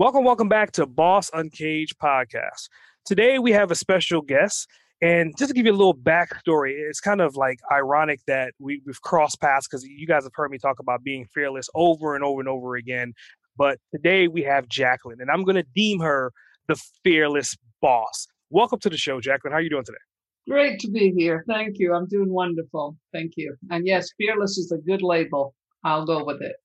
Welcome, welcome back to Boss Uncaged podcast. Today we have a special guest, and just to give you a little backstory, it's kind of like ironic that we, we've crossed paths because you guys have heard me talk about being fearless over and over and over again. But today we have Jacqueline, and I'm going to deem her the fearless boss. Welcome to the show, Jacqueline. How are you doing today? Great to be here. Thank you. I'm doing wonderful. Thank you. And yes, fearless is a good label. I'll go with it.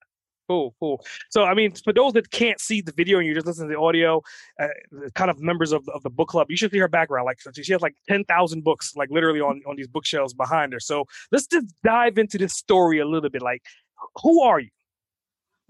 Cool, cool. So, I mean, for those that can't see the video and you're just listening to the audio, uh, kind of members of, of the book club, you should see her background. Like, she has like 10,000 books, like literally on, on these bookshelves behind her. So, let's just dive into this story a little bit. Like, who are you?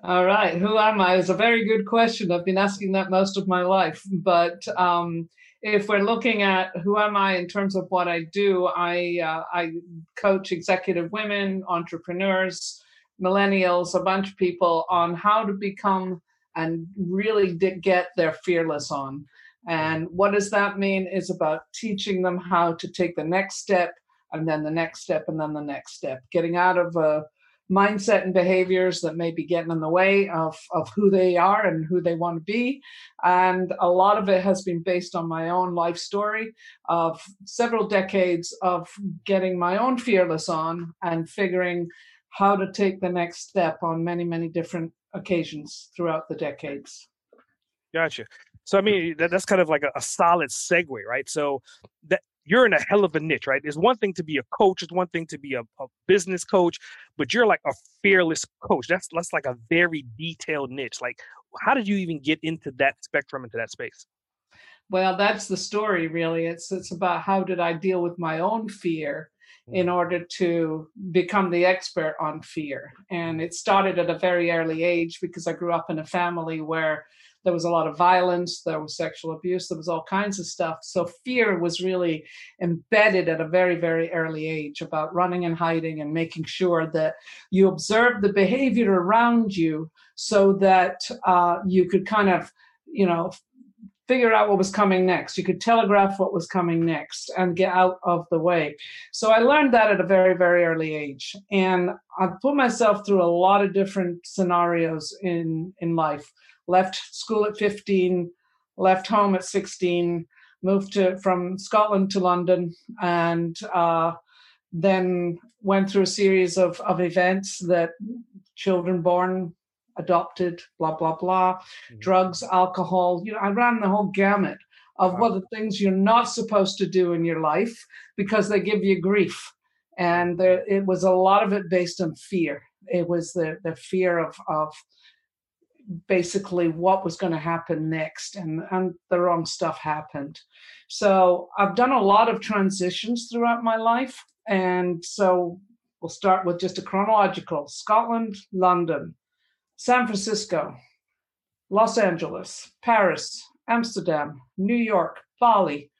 All right. Who am I? It's a very good question. I've been asking that most of my life. But um, if we're looking at who am I in terms of what I do, I, uh, I coach executive women, entrepreneurs millennials, a bunch of people on how to become and really get their fearless on. And what does that mean? Is about teaching them how to take the next step and then the next step and then the next step, getting out of a mindset and behaviors that may be getting in the way of, of who they are and who they want to be. And a lot of it has been based on my own life story of several decades of getting my own fearless on and figuring how to take the next step on many, many different occasions throughout the decades. Gotcha. So I mean, that, that's kind of like a, a, solid segue, right? So that you're in a hell of a niche, right? It's one thing to be a coach, it's one thing to be a, a business coach, but you're like a fearless coach. That's that's like a very detailed niche. Like, how did you even get into that spectrum, into that space? Well, that's the story, really. It's it's about how did I deal with my own fear in order to become the expert on fear. And it started at a very early age because I grew up in a family where there was a lot of violence, there was sexual abuse, there was all kinds of stuff. So fear was really embedded at a very, very early age about running and hiding and making sure that you observed the behavior around you so that uh, you could kind of, you know, figure out what was coming next. You could telegraph what was coming next and get out of the way. So I learned that at a very, very early age. And I put myself through a lot of different scenarios in, in life. Left school at 15, left home at 16, moved to from Scotland to London, and uh, then went through a series of, of events that children born adopted, blah, blah, blah, mm-hmm. drugs, alcohol. You know, I ran the whole gamut of wow. what the things you're not supposed to do in your life because they give you grief. And there, it was a lot of it based on fear. It was the, the fear of, of basically what was going to happen next and, and the wrong stuff happened. So I've done a lot of transitions throughout my life. And so we'll start with just a chronological Scotland, London, San Francisco, Los Angeles, Paris, Amsterdam, New York, Bali,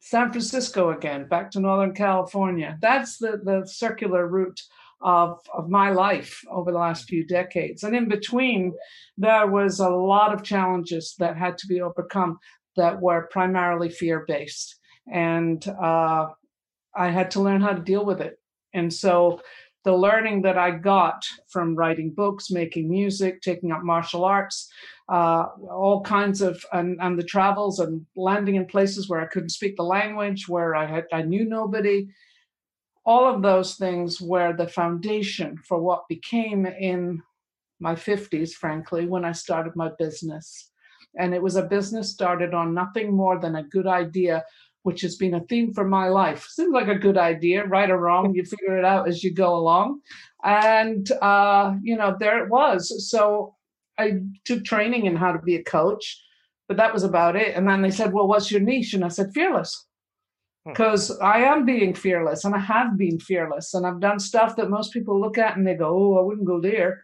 San Francisco again, back to Northern California. That's the, the circular route of, of my life over the last few decades. And in between, there was a lot of challenges that had to be overcome that were primarily fear based. And uh, I had to learn how to deal with it. And so the learning that I got from writing books, making music, taking up martial arts, uh, all kinds of, and, and the travels and landing in places where I couldn't speak the language, where I had I knew nobody. All of those things were the foundation for what became in my 50s, frankly, when I started my business. And it was a business started on nothing more than a good idea which has been a theme for my life. Seems like a good idea, right or wrong, you figure it out as you go along. And, uh, you know, there it was. So I took training in how to be a coach, but that was about it. And then they said, well, what's your niche? And I said, fearless. Because hmm. I am being fearless and I have been fearless. And I've done stuff that most people look at and they go, oh, I wouldn't go there.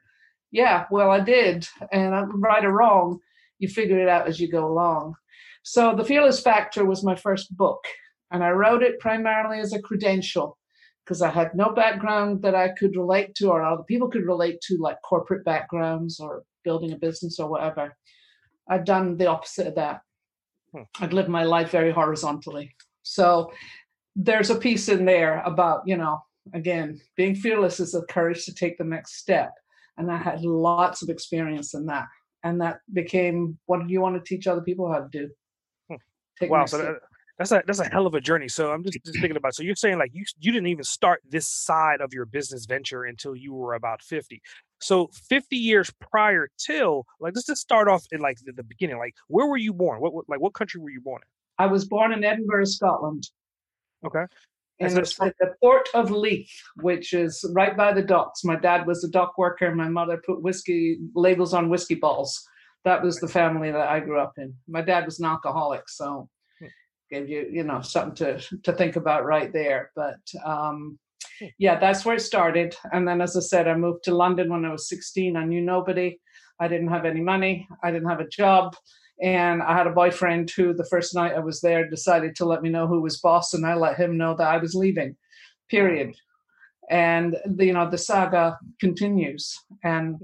Yeah, well, I did. And right or wrong you figure it out as you go along. So The Fearless Factor was my first book, and I wrote it primarily as a credential because I had no background that I could relate to or other people could relate to, like corporate backgrounds or building a business or whatever. I'd done the opposite of that. Hmm. I'd lived my life very horizontally. So there's a piece in there about, you know, again, being fearless is the courage to take the next step. And I had lots of experience in that. And that became what do you want to teach other people how to do? Wow. So that, that's a that's a hell of a journey. So I'm just, just thinking about. So you're saying like you you didn't even start this side of your business venture until you were about 50. So 50 years prior till like let's just start off in like the, the beginning. Like where were you born? What, what, like what country were you born in? I was born in Edinburgh, Scotland. Okay. And it's at the port of Leith, which is right by the docks. My dad was a dock worker. My mother put whiskey labels on whiskey balls. That was the family that I grew up in. My dad was an alcoholic, so gave you you know something to to think about right there. But um, yeah, that's where it started. And then, as I said, I moved to London when I was 16. I knew nobody. I didn't have any money. I didn't have a job. And I had a boyfriend who, the first night I was there, decided to let me know who was boss, and I let him know that I was leaving, period. And, you know, the saga continues. And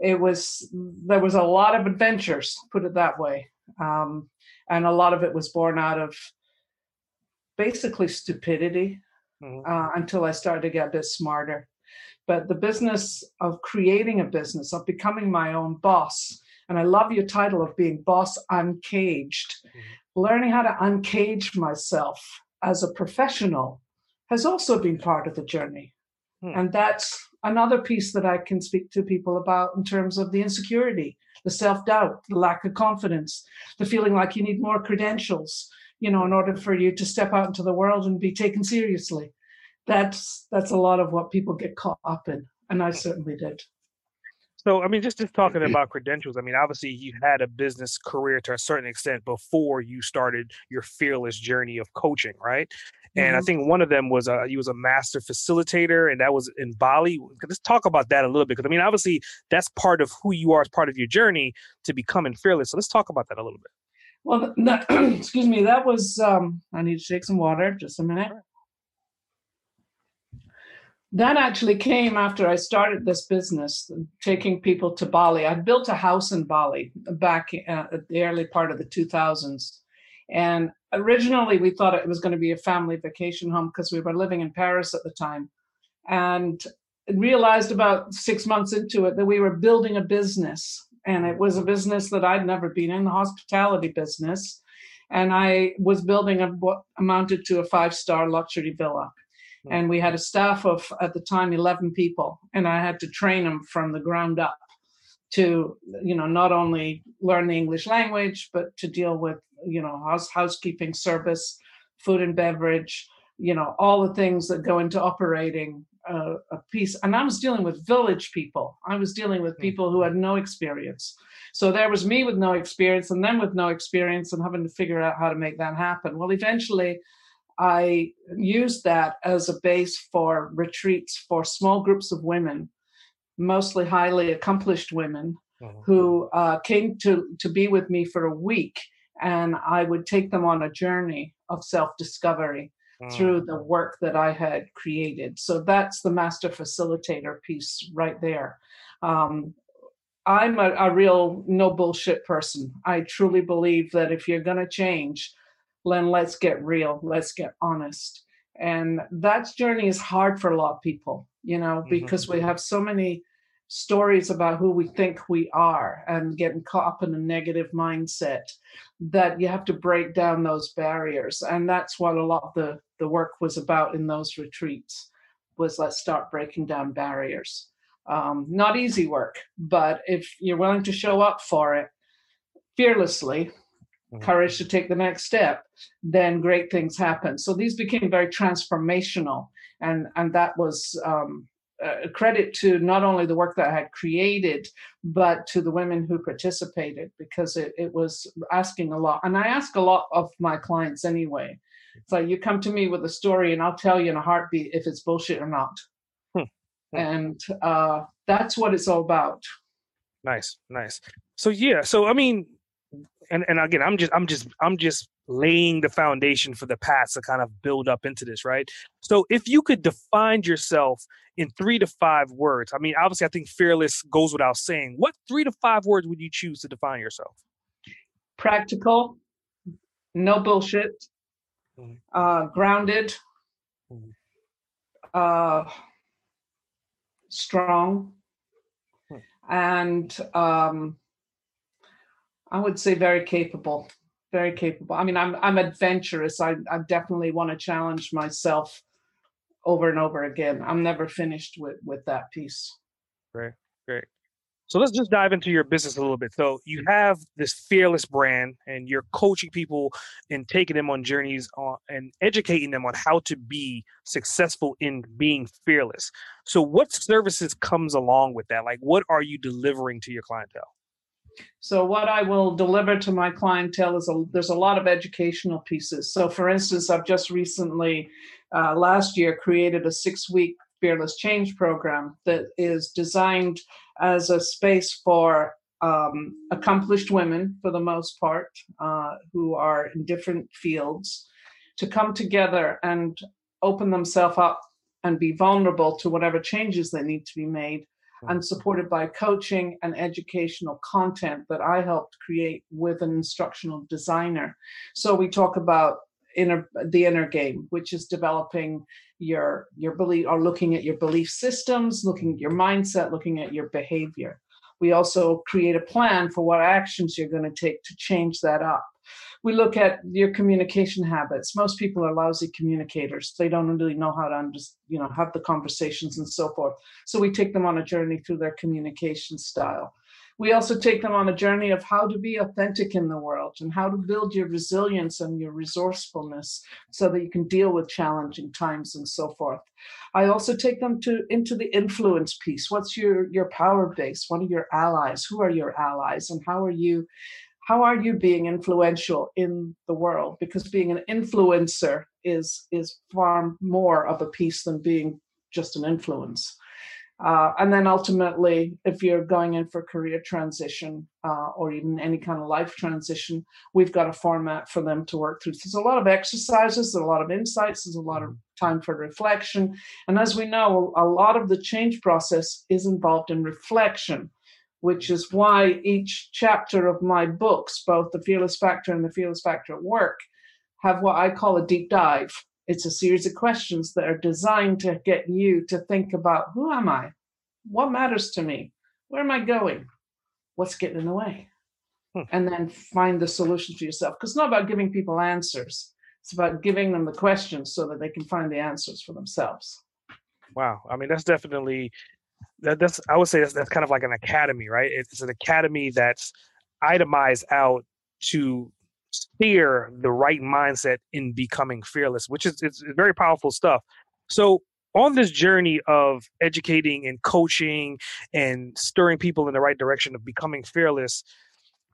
it was, there was a lot of adventures, put it that way. Um, and a lot of it was born out of basically stupidity mm-hmm. uh, until I started to get a bit smarter. But the business of creating a business, of becoming my own boss, and I love your title of being boss uncaged, mm-hmm. learning how to uncage myself as a professional has also been part of the journey. Hmm. And that's another piece that I can speak to people about in terms of the insecurity, the self doubt, the lack of confidence, the feeling like you need more credentials, you know, in order for you to step out into the world and be taken seriously. That's that's a lot of what people get caught up in, and I certainly did. So, I mean, just just talking about credentials. I mean, obviously, you had a business career to a certain extent before you started your fearless journey of coaching, right? And mm-hmm. I think one of them was uh, you was a master facilitator, and that was in Bali. Let's talk about that a little bit because I mean, obviously, that's part of who you are as part of your journey to becoming fearless. So let's talk about that a little bit. Well, that, excuse me, that was, um, I need to take some water, just a minute. That actually came after I started this business, taking people to Bali. I built a house in Bali back uh, at the early part of the 2000s. And originally, we thought it was going to be a family vacation home because we were living in Paris at the time. And realized about six months into it that we were building a business and it was a business that I'd never been in, the hospitality business. And I was building a, what amounted to a five star luxury villa. And we had a staff of, at the time, 11 people. And I had to train them from the ground up to, you know, not only learn the English language, but to deal with, you know, house, housekeeping service, food and beverage, you know, all the things that go into operating a, a piece. And I was dealing with village people. I was dealing with hmm. people who had no experience. So there was me with no experience and them with no experience and having to figure out how to make that happen. Well, eventually, I used that as a base for retreats for small groups of women, mostly highly accomplished women, mm-hmm. who uh, came to, to be with me for a week. And I would take them on a journey of self discovery through mm. the work that I had created. So that's the master facilitator piece right there. Um, I'm a, a, real no bullshit person. I truly believe that if you're going to change, then let's get real, let's get honest. And that journey is hard for a lot of people, you know, mm-hmm. because we have so many stories about who we think we are and getting caught up in a negative mindset that you have to break down those barriers and that's what a lot of the the work was about in those retreats was let's start breaking down barriers um, not easy work but if you're willing to show up for it fearlessly mm-hmm. Courage to take the next step then great things happen so these became very transformational and and that was um, uh, credit to not only the work that I had created, but to the women who participated because it, it was asking a lot. And I ask a lot of my clients anyway. It's like you come to me with a story and I'll tell you in a heartbeat if it's bullshit or not. Hmm. hmm. And uh, that's what it's all about. Nice, nice. So, yeah, so I mean, and and again, I'm just I'm just I'm just laying the foundation for the past to kind of build up into this, right? So if you could define yourself in three to five words, I mean, obviously, I think fearless goes without saying. What three to five words would you choose to define yourself? Practical, no bullshit, mm-hmm. uh, grounded, mm-hmm. uh, strong, hmm. and um, I would say very capable very capable. I mean, I'm I'm adventurous. I I definitely want to challenge myself over and over again. I'm never finished with with that piece. Great, great. So let's just dive into your business a little bit. So you have this fearless brand, and you're coaching people and taking them on journeys on, and educating them on how to be successful in being fearless. So what services comes along with that? Like, what are you delivering to your clientele? So what I will deliver to my clientele is a, there's a lot of educational pieces. So for instance, I've just recently uh, last year created a six week fearless change program that is designed as a space for um, accomplished women for the most part uh, who are in different fields to come together and open themselves up and be vulnerable to whatever changes that need to be made and supported by coaching and educational content that I helped create with an instructional designer. So we talk about inner the inner game, which is developing your your belief or looking at your belief systems, looking at your mindset, looking at your behavior. We also create a plan for what actions you're going to take to change that up we look at your communication habits. Most people are lousy communicators. They don't really know how to understand, you know, have the conversations and so forth. So we take them on a journey through their communication style. We also take them on a journey of how to be authentic in the world and how to build your resilience and your resourcefulness so that you can deal with challenging times and so forth. I also take them to into the influence piece. What's your your power base? What are your allies? Who are your allies? And how are you how are you being influential in the world? Because being an influencer is is far more of a piece than being just an influence. Uh, and then ultimately if you're going in for career transition uh, or even any kind of life transition we've got a format for them to work through. So there's a lot of exercises there's a lot of insights there's a lot of mm-hmm. time for reflection. And as we know a lot of the change process is involved in reflection which is why each chapter of my books, both The Fearless Factor and The Fearless Factor at Work, have what I call a deep dive. It's a series of questions that are designed to get you to think about who am I? What matters to me? Where am I going? What's getting in the way? Hmm. And then find the solution for yourself. Because it's not about giving people answers, it's about giving them the questions so that they can find the answers for themselves. Wow. I mean, that's definitely that, that's I would say that's, that's kind of like an academy, right? It's an academy that's itemized out to steer the right mindset in becoming fearless, which is it's very powerful stuff. So on this journey of educating and coaching and stirring people in the right direction of becoming fearless,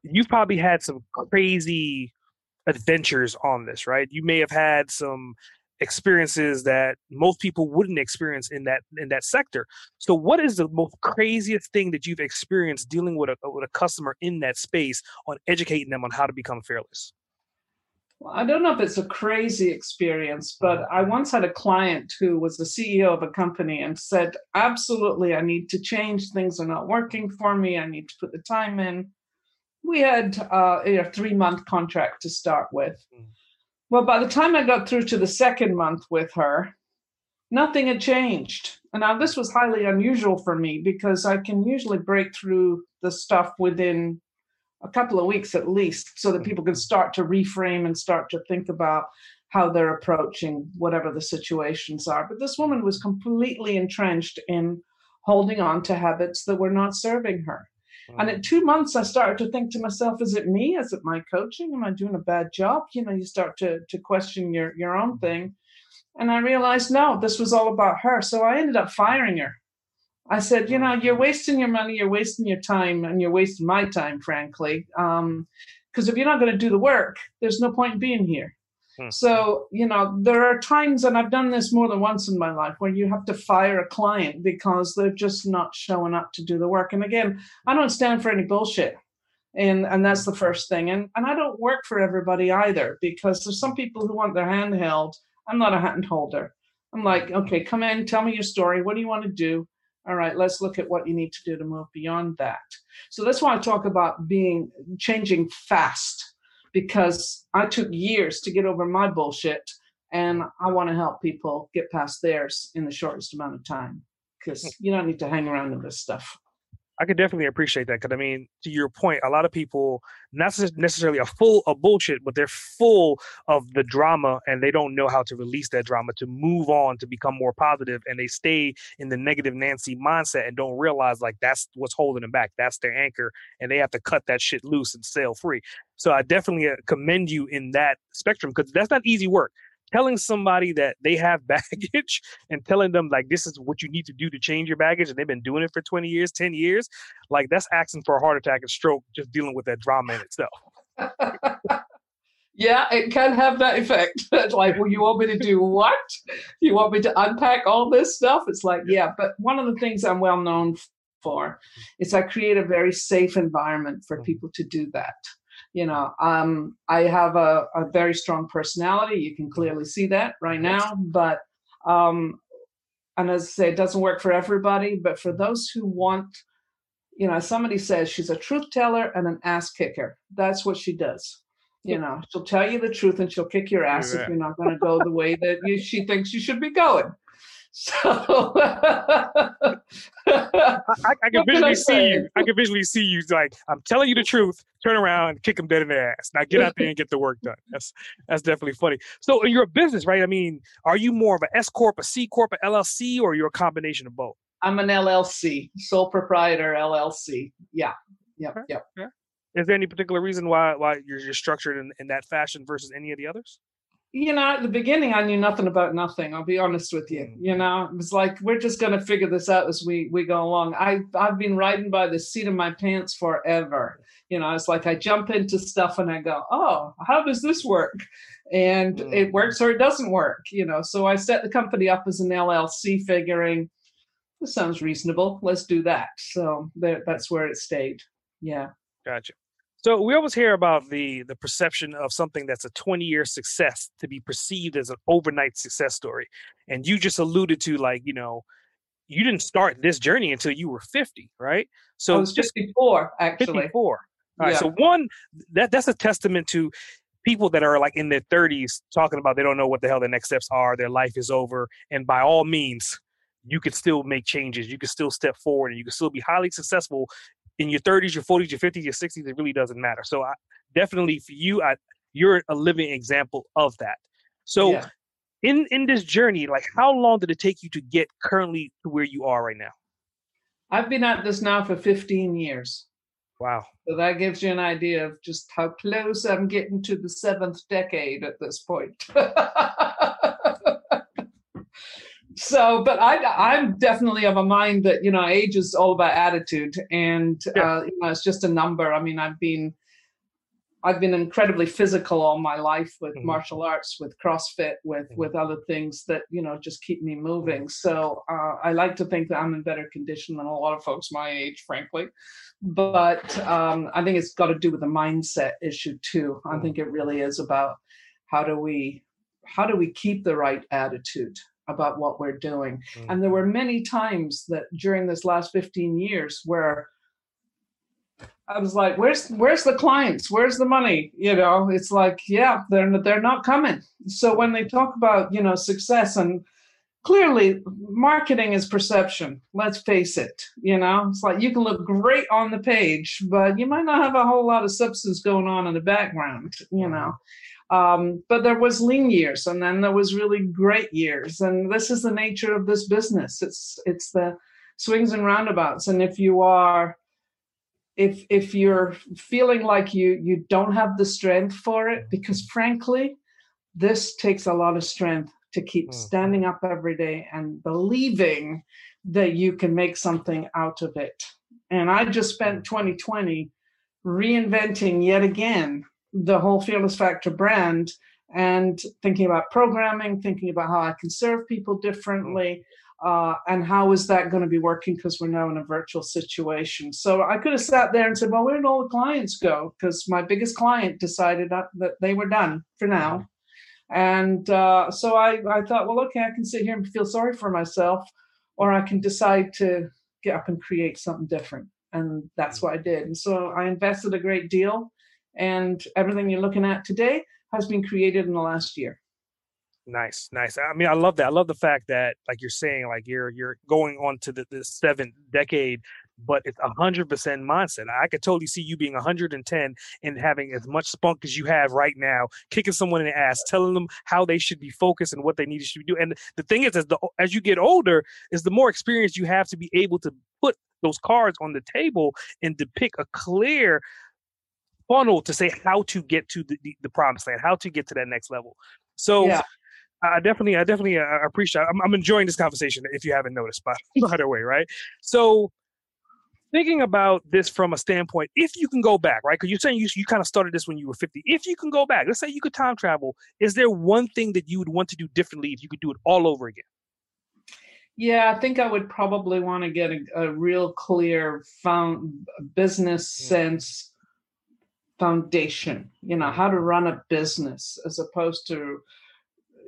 you've probably had some crazy adventures on this, right? You may have had some experiences that most people wouldn't experience in that in that sector. So, what is the most craziest thing that you've experienced dealing with a with a customer in that space on educating them on how to become fearless? Well, I don't know if it's a crazy experience, but I once had a client who was the CEO of a company and said, "Absolutely, I need to change. Things are not working for me. I need to put the time in." We had uh, a three month contract to start with. Mm well, by the time I got through to the second month with her, nothing had changed. And now this was highly unusual for me because I can usually break through the stuff within a couple of weeks at least so that people can start to reframe and start to think about how they're approaching whatever the situations are. But this woman was completely entrenched in holding on to habits that were not serving her. And mm. at two months, I started to think to myself, is it me? Is it my coaching? Am I doing a bad job? You know, you start to, to question your, your own mm-hmm. thing. And I realized, no, this was all about her. So I ended up firing her. I said, you know, you're mm-hmm. wasting your money, you're wasting your time, and you're wasting my time, frankly. Because um, if you're not going to do the work, there's no point in being here. Hmm. So, you know, there are times, and I've done this more than once in my life, where you have to fire a client because they're just not showing up to do the work. And again, I don't stand for any bullshit. and and that's the first thing. And and i don't work for everybody either because there's some people who want their hand held. I'm not a hand holder. I'm like okay come in tell me your story. What do you want to do? All right let's look at what you need to do to move beyond that. So that's why i talk about being changing fast because i took years to get over my bullshit and i want to help people get past theirs in the shortest amount of time because you don't need to hang around with this stuff I could definitely appreciate that because I mean, to your point, a lot of people not necessarily a full of bullshit, but they're full of the drama and they don't know how to release that drama to move on to become more positive, and they stay in the negative Nancy mindset and don't realize like that's what's holding them back. That's their anchor, and they have to cut that shit loose and sail free. So I definitely uh, commend you in that spectrum because that's not easy work telling somebody that they have baggage and telling them like this is what you need to do to change your baggage and they've been doing it for 20 years 10 years like that's asking for a heart attack and stroke just dealing with that drama in itself. Yeah it can have that effect. Like well you want me to do what? You want me to unpack all this stuff? It's like yeah. but one of the things i'm well known for is i create a very safe environment for mm. people to do that you know um, i have a, a, very strong personality. You can clearly see that right now but um, and as i say it doesn't work for everybody but for those who want you know somebody says she's a truth teller and an ass kicker. That's what she does. You know she'll tell you the truth and she'll kick your ass yeah. if you're not going to go the way that you, she thinks you should be going so I, I, can visually see you. I can visually see you like I'm telling you the truth. Turn around and kick them dead in the ass. Now get out there and get the work done. That's that's definitely funny. So you're a business, right? I mean, are you more of an S corp, a C corp, a LLC, or you're a combination of both? I'm an LLC, sole proprietor LLC. Yeah, yep, okay. yep. Okay. Is there any particular reason why why you're, you're structured in, in that fashion versus any of the others? You know, at the beginning, I knew nothing about nothing. I'll be honest with you. You know, it was like we're just going to figure this out as we we go along. I I've been riding by the seat of my pants forever. You know, it's like I jump into stuff and I go, oh, how does this work? And mm. it works or it doesn't work. You know, so I set the company up as an LLC, figuring this sounds reasonable. Let's do that. So there, that's where it stayed. Yeah. Gotcha. So we always hear about the the perception of something that's a 20 year success to be perceived as an overnight success story. And you just alluded to like, you know, you didn't start this journey until you were 50, right? So I was 54 actually. 54. All right. Yeah. So one that that's a testament to people that are like in their 30s talking about they don't know what the hell their next steps are, their life is over, and by all means you could still make changes. You could still step forward and you can still be highly successful in your 30s, your 40s, your 50s, your 60s, it really doesn't matter. So I, definitely for you, I, you're a living example of that. So yeah. in in this journey, like how long did it take you to get currently to where you are right now? I've been at this now for 15 years. Wow. So that gives you an idea of just how close I'm getting to the seventh decade at this point. so but i i'm definitely of a mind that you know age is all about attitude and yeah. uh, you know it's just a number i mean i've been i've been incredibly physical all my life with mm-hmm. martial arts with crossfit with mm-hmm. with other things that you know just keep me moving so uh, i like to think that i'm in better condition than a lot of folks my age frankly but um, i think it's got to do with the mindset issue too i mm-hmm. think it really is about how do we how do we keep the right attitude about what we're doing. Mm-hmm. And there were many times that during this last 15 years where I was like, "Where's where's the clients? Where's the money?" You know, it's like, yeah, they're they're not coming. So when they talk about you know success and clearly marketing is perception. Let's face it. You know, it's like you can look great on the page, but you might not have a whole lot of substance going on in the background. You know, mm-hmm. Um, but there was lean years, and then there was really great years, and this is the nature of this business. It's it's the swings and roundabouts, and if you are if if you're feeling like you you don't have the strength for it because frankly this takes a lot of strength to keep mm-hmm. standing up every day and believing that you can make something out of it and i just spent 2020 reinventing yet again the whole Fearless Factor brand and thinking about programming, thinking about how I can serve people differently. uh, and how is that going to be working because we're now in a virtual situation. So i could have sat there and said well where did all the clients go? Because my biggest client decided that, they were done for now. And uh, so I, I thought well okay i can sit here and feel sorry for myself or i can decide to get up and create something different. And that's what i did. And so i invested a great deal and everything you're looking at today has been created in the last year Nice, nice. I mean, I love that. I love the fact that, like you're saying, like you're you're going on to the, the seventh decade, but it's a hundred percent mindset. I could totally see you being 110 and having as much spunk as you have right now, kicking someone in the ass, telling them how they should be focused and what they need to do. And the thing is, as the as you get older, is the more experience you have to be able to put those cards on the table and depict a clear funnel to say how to get to the, the, the promised land, how to get to that next level. So yeah. I definitely, I definitely uh, appreciate. I'm, I'm, enjoying this conversation. If you haven't noticed, by by the way, right? So, thinking about this from a standpoint, if you can go back, right? Because you're saying you you kind of started this when you were 50. If you can go back, let's say you could time travel, is there one thing that you would want to do differently if you could do it all over again? Yeah, I think I would probably want to get a, a real clear found business mm. sense foundation. You know how to run a business as opposed to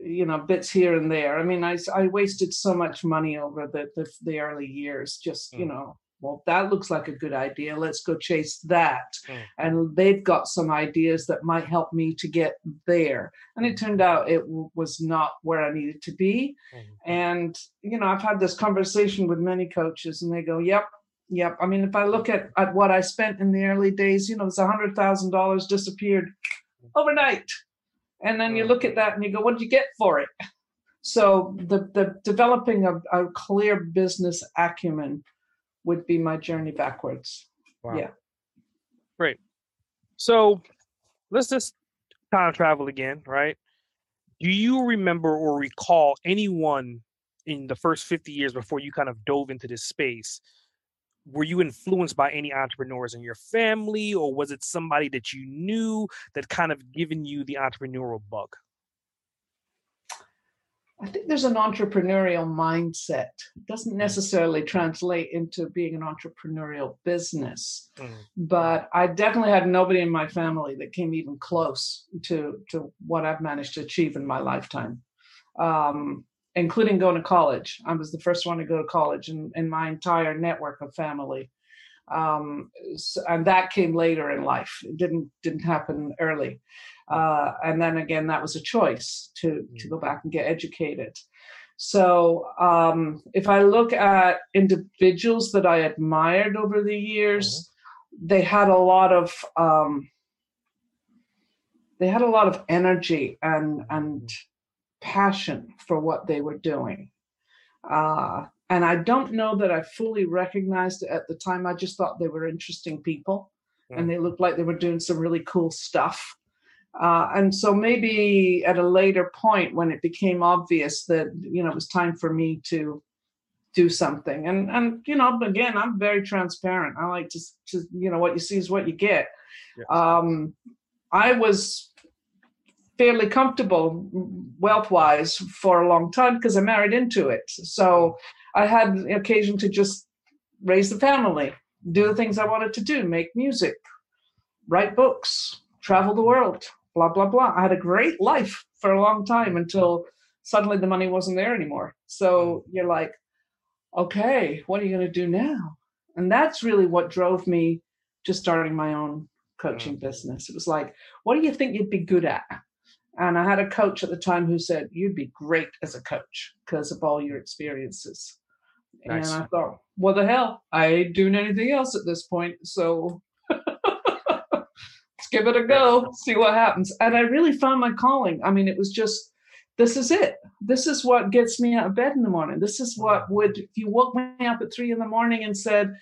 you know bits here and there i mean i, I wasted so much money over the, the, the early years just mm. you know well that looks like a good idea let's go chase that mm. and they've got some ideas that might help me to get there and it turned out it w- was not where i needed to be mm. and you know i've had this conversation with many coaches and they go yep yep i mean if i look at, at what i spent in the early days you know it's a hundred thousand dollars disappeared overnight. And then you look at that and you go what did you get for it? So the the developing a, a clear business acumen would be my journey backwards. Wow. yeah. Great. So let's just time travel again right? Do you remember or recall anyone in the first 50 years before you kind of dove into this space were you influenced by any entrepreneurs in your family or was it somebody that you knew that kind of given you the entrepreneurial bug i think there's an entrepreneurial mindset it doesn't mm. necessarily translate into being an entrepreneurial business mm. but i definitely had nobody in my family that came even close to to what i've managed to achieve in my lifetime um, including going to college. I was the first one to go to college in, in my entire network of family. Um, so, and that came later in life. It didn't didn't happen early. Uh, and then again, that was a choice to to go back and get educated. So um, if I look at individuals that I admired over the years, mm-hmm. they had a lot of um, they had a lot of energy and and mm-hmm passion for what they were doing. Uh, and I don't know that I fully recognized it at the time. I just thought they were interesting people mm. and they looked like they were doing some really cool stuff. Uh, and so maybe at a later point when it became obvious that, you know, it was time for me to do something. And, and you know, again, I'm very transparent. I like to, to you know, what you see is what you get. Yes. Um, I was fairly comfortable wealth wise for a long time because I married into it. So I had the occasion to just raise the family, do the things I wanted to do, make music, write books, travel the world, blah, blah, blah. I had a great life for a long time until suddenly the money wasn't there anymore. So you're like, okay, what are you going to do now? And that's really what drove me to starting my own coaching mm. business. It was like, what do you think you'd be good at? And I had a coach at the time who said, You'd be great as a coach because of all your experiences. Nice. And I thought, What the hell? I ain't doing anything else at this point. So let's give it a go, see what happens. And I really found my calling. I mean, it was just, this is it. This is what gets me out of bed in the morning. This is what would, if you woke me up at three in the morning and said,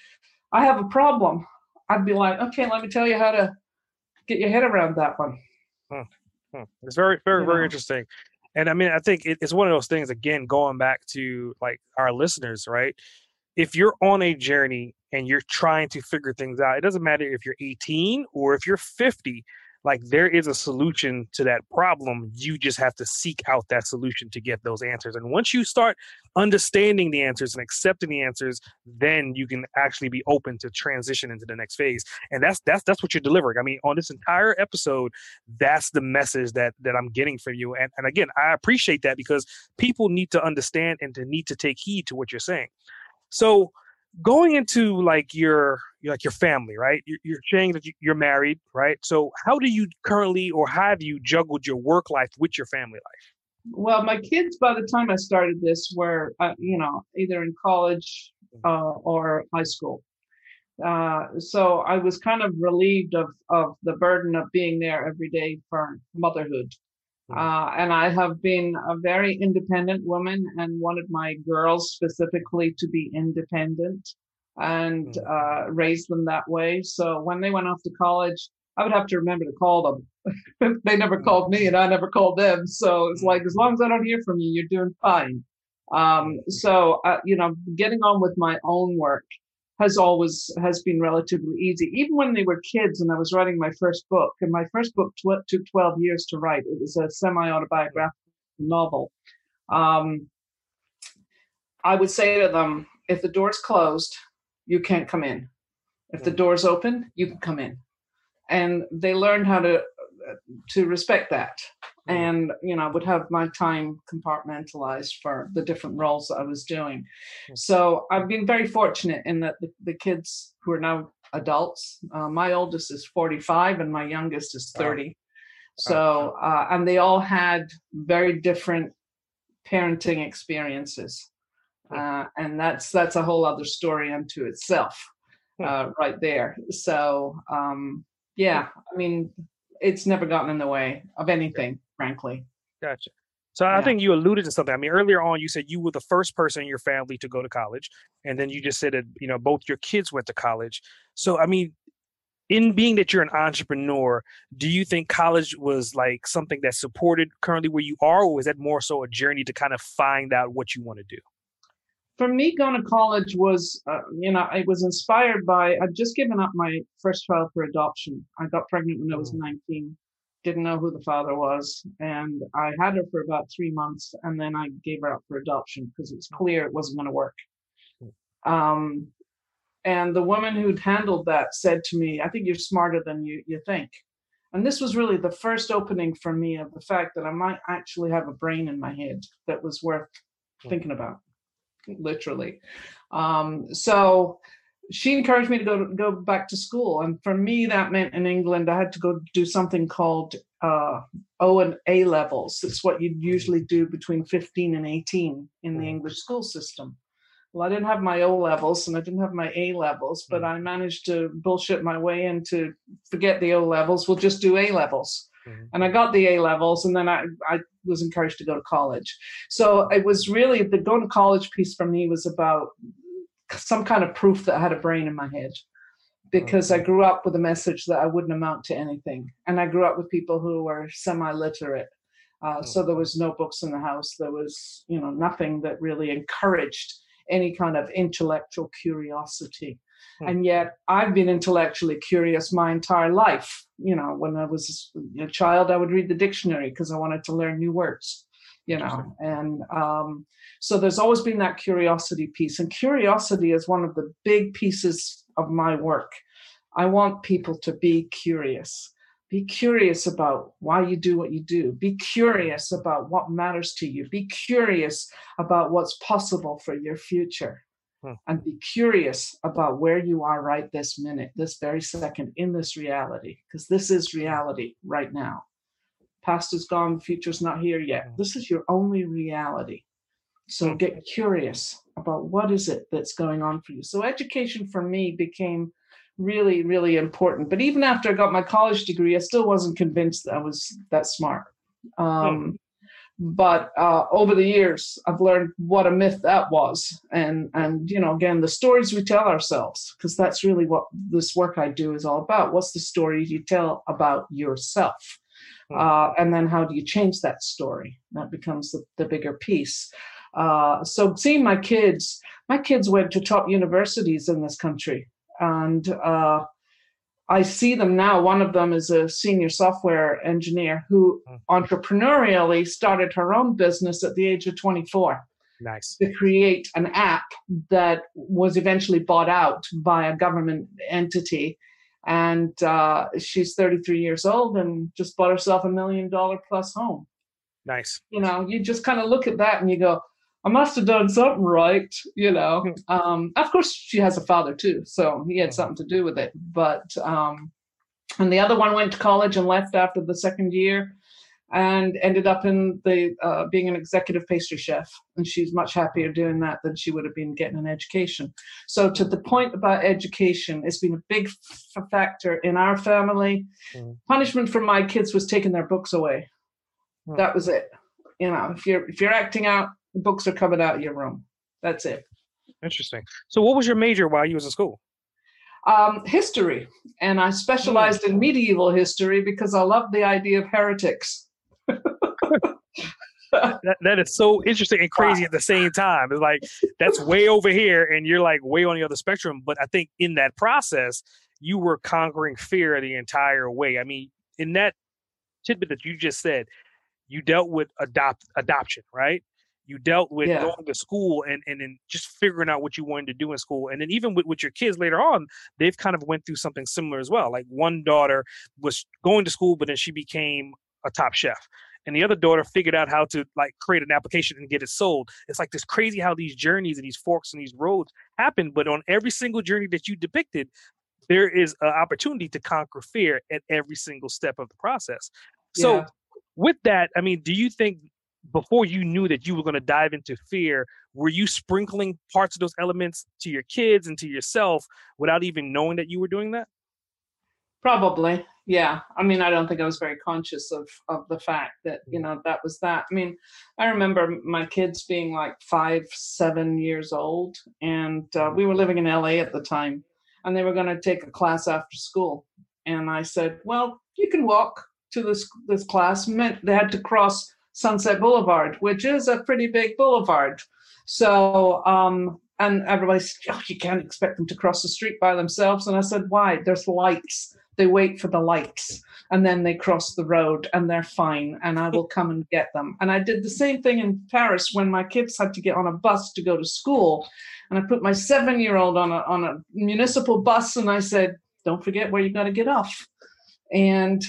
I have a problem, I'd be like, okay, let me tell you how to get your head around that one. Hmm. Hmm. It's very, very, very interesting. And I mean, I think it's one of those things, again, going back to like our listeners, right? If you're on a journey and you're trying to figure things out, it doesn't matter if you're 18 or if you're 50, like there is a solution to that problem you just have to seek out that solution to get those answers. And once you start understanding the answers and accepting the answers then you can actually be open to transition into the next phase. And that's that's that's what you're delivering. I mean on this entire episode that's the message that that i'm getting from you. And, and again i appreciate that because people need to understand and to need to take heed to what you're saying. So going into like your like your family right you're, you're saying that you're married right so how do you currently or have you juggled your work life with your family life well my kids by the time i started this were uh, you know either in college mm. uh, or high school uh, so i was kind of relieved of of the burden of being there every day for motherhood. Uh, and I have been a very independent woman and wanted my girls specifically to be independent and mm. uh, raise them that way. So when they went off to college, I would have to remember to call them. they never mm. called me and I never called them. So it's like, as long as I don't hear from you, you're doing fine. Um, so, uh, you know, getting on with my own work has always has been relatively easy. Even when they were kids and I was writing my first book, and my first book tw- took 12 years to write. It was a semi-autobiographical novel. Um, I would say to them, if the door's closed, you can't come in. If the door's open, you can come in. And they learned how to to respect that. And you know, I would have my time compartmentalized for the different roles that I was doing. So I've been very fortunate in that the, the kids who are now adults, uh, my oldest is 45 and my youngest is 30. So, uh, and they all had very different parenting experiences. Uh, and that's that's a whole other story unto itself uh, right there. So um, yeah. I mean it's never gotten in the way of anything frankly gotcha so yeah. I think you alluded to something. I mean, earlier on, you said you were the first person in your family to go to college, and then you just said that you know both your kids went to college. So I mean, in being that you're an entrepreneur, do you think college was like something that supported currently where you are, or is that more so a journey to kind of find out what you want to do? For me, going to college was, uh, you know, I was inspired by, I'd just given up my first child for adoption. I got pregnant when I was mm. 19, didn't know who the father was. And I had her for about three months and then I gave her up for adoption because it was clear it wasn't going to work. Mm. Um, and the woman who'd handled that said to me, I think you're smarter than you, you think. And this was really the first opening for me of the fact that I might actually have a brain in my head that was worth mm. thinking about literally. Um, so she encouraged me to go go back to school, and for me that meant in England I had to go do something called uh, O and A levels. It's what you'd usually do between 15 and 18 in the mm. English school system. Well, I didn't have my O levels and I didn't have my A levels, but mm. I managed to bullshit my way into forget the O levels. We'll just do A levels. Mm-hmm. And I got the A levels, and then I, I was encouraged to go to college. So it was really the going to college piece for me was about some kind of proof that I had a brain in my head because I mm-hmm. grew up with a message that I wouldn't amount to anything. And I grew up with people who were semi literate. Uh, so there was no books in the house. There was, you know, nothing that really encouraged any kind of intellectual curiosity. Hmm. And yet I've been intellectually curious my entire life. You know, when I was a child, I would read the dictionary because I wanted to learn new words, you know, and um, so there's always been that curiosity piece. And curiosity is one of the big pieces of my work. I want people to be curious. Be curious about why you do what you do. Be curious about what matters to you. Be curious about what's possible for your future hmm. and be curious about where you are right this minute, this very second in this reality, because this is reality right now. Past is gone, the future's not here yet. Hmm. This is your only reality. So hmm. get curious about what is it that's going on for you. So education for me became really, really important. But even after I got my college degree, I still wasn't convinced that I was that smart. Um, but uh, over the years i've learned what a myth that was. And and you know again the stories we tell ourselves because that's really what this work i do is all about. What's the story you tell about yourself? Hmm. uh, and then how do you change that story? That becomes the, the bigger piece. Uh, so seeing my kids my kids went to top universities in this country. And uh, I see them now. One of them is a senior software engineer who mm. entrepreneurially started her own business at the age of 24. Nice. To create an app that was eventually bought out by a government entity. And uh, she's 33 years old and just bought herself a million dollar plus home. Nice. You know, you just kind of look at that and you go, I must have done something right, you know. Hmm. Um, of course, she has a father too, so he had hmm. something to do with it. But um, and the other one went to college and left after the second year, and ended up in the uh, being an executive pastry chef. And she's much happier doing that than she would have been getting an education. So to the point about education, it's been a big f- factor in our family. Mm. Punishment for my kids was taking their books away. Mm. That was it. You know, if you're if you're acting out the books are coming out of your room. That's it. Interesting. So, what was your major while you was in school? Um, history, and I specialized in medieval history because I love the idea of heretics. that, that is so interesting and crazy wow. at the same time. It's like that's way over here, and you're like way on the other spectrum. But I think in that process, you were conquering fear the entire way. I mean, in that tidbit that you just said, you dealt with adopt adoption, right? You dealt with yeah. going to school and and then just figuring out what you wanted to do in school and then even with, with your kids later on they've kind of went through something similar as well like one daughter was going to school but then she became a top chef and the other daughter figured out how to like create an application and get it sold it's like this crazy how these journeys and these forks and these roads happen but on every single journey that you depicted there is an opportunity to conquer fear at every single step of the process so yeah. with that i mean do you think before you knew that you were going to dive into fear, were you sprinkling parts of those elements to your kids and to yourself without even knowing that you were doing that? Probably, yeah. I mean, I don't think I was very conscious of of the fact that you know that was that. I mean, I remember my kids being like five, seven years old, and uh, we were living in LA at the time, and they were going to take a class after school, and I said, "Well, you can walk to this this class." Meant they had to cross Sunset Boulevard, which is a pretty big boulevard. So, um, and everybody's, oh, you can't expect them to cross the street by themselves. And I said, why? There's lights. They wait for the lights and then they cross the road and they're fine. And I will come and get them. And I did the same thing in Paris when my kids had to get on a bus to go to school. And I put my seven year old on a, on a municipal bus and I said, don't forget where you got to get off. And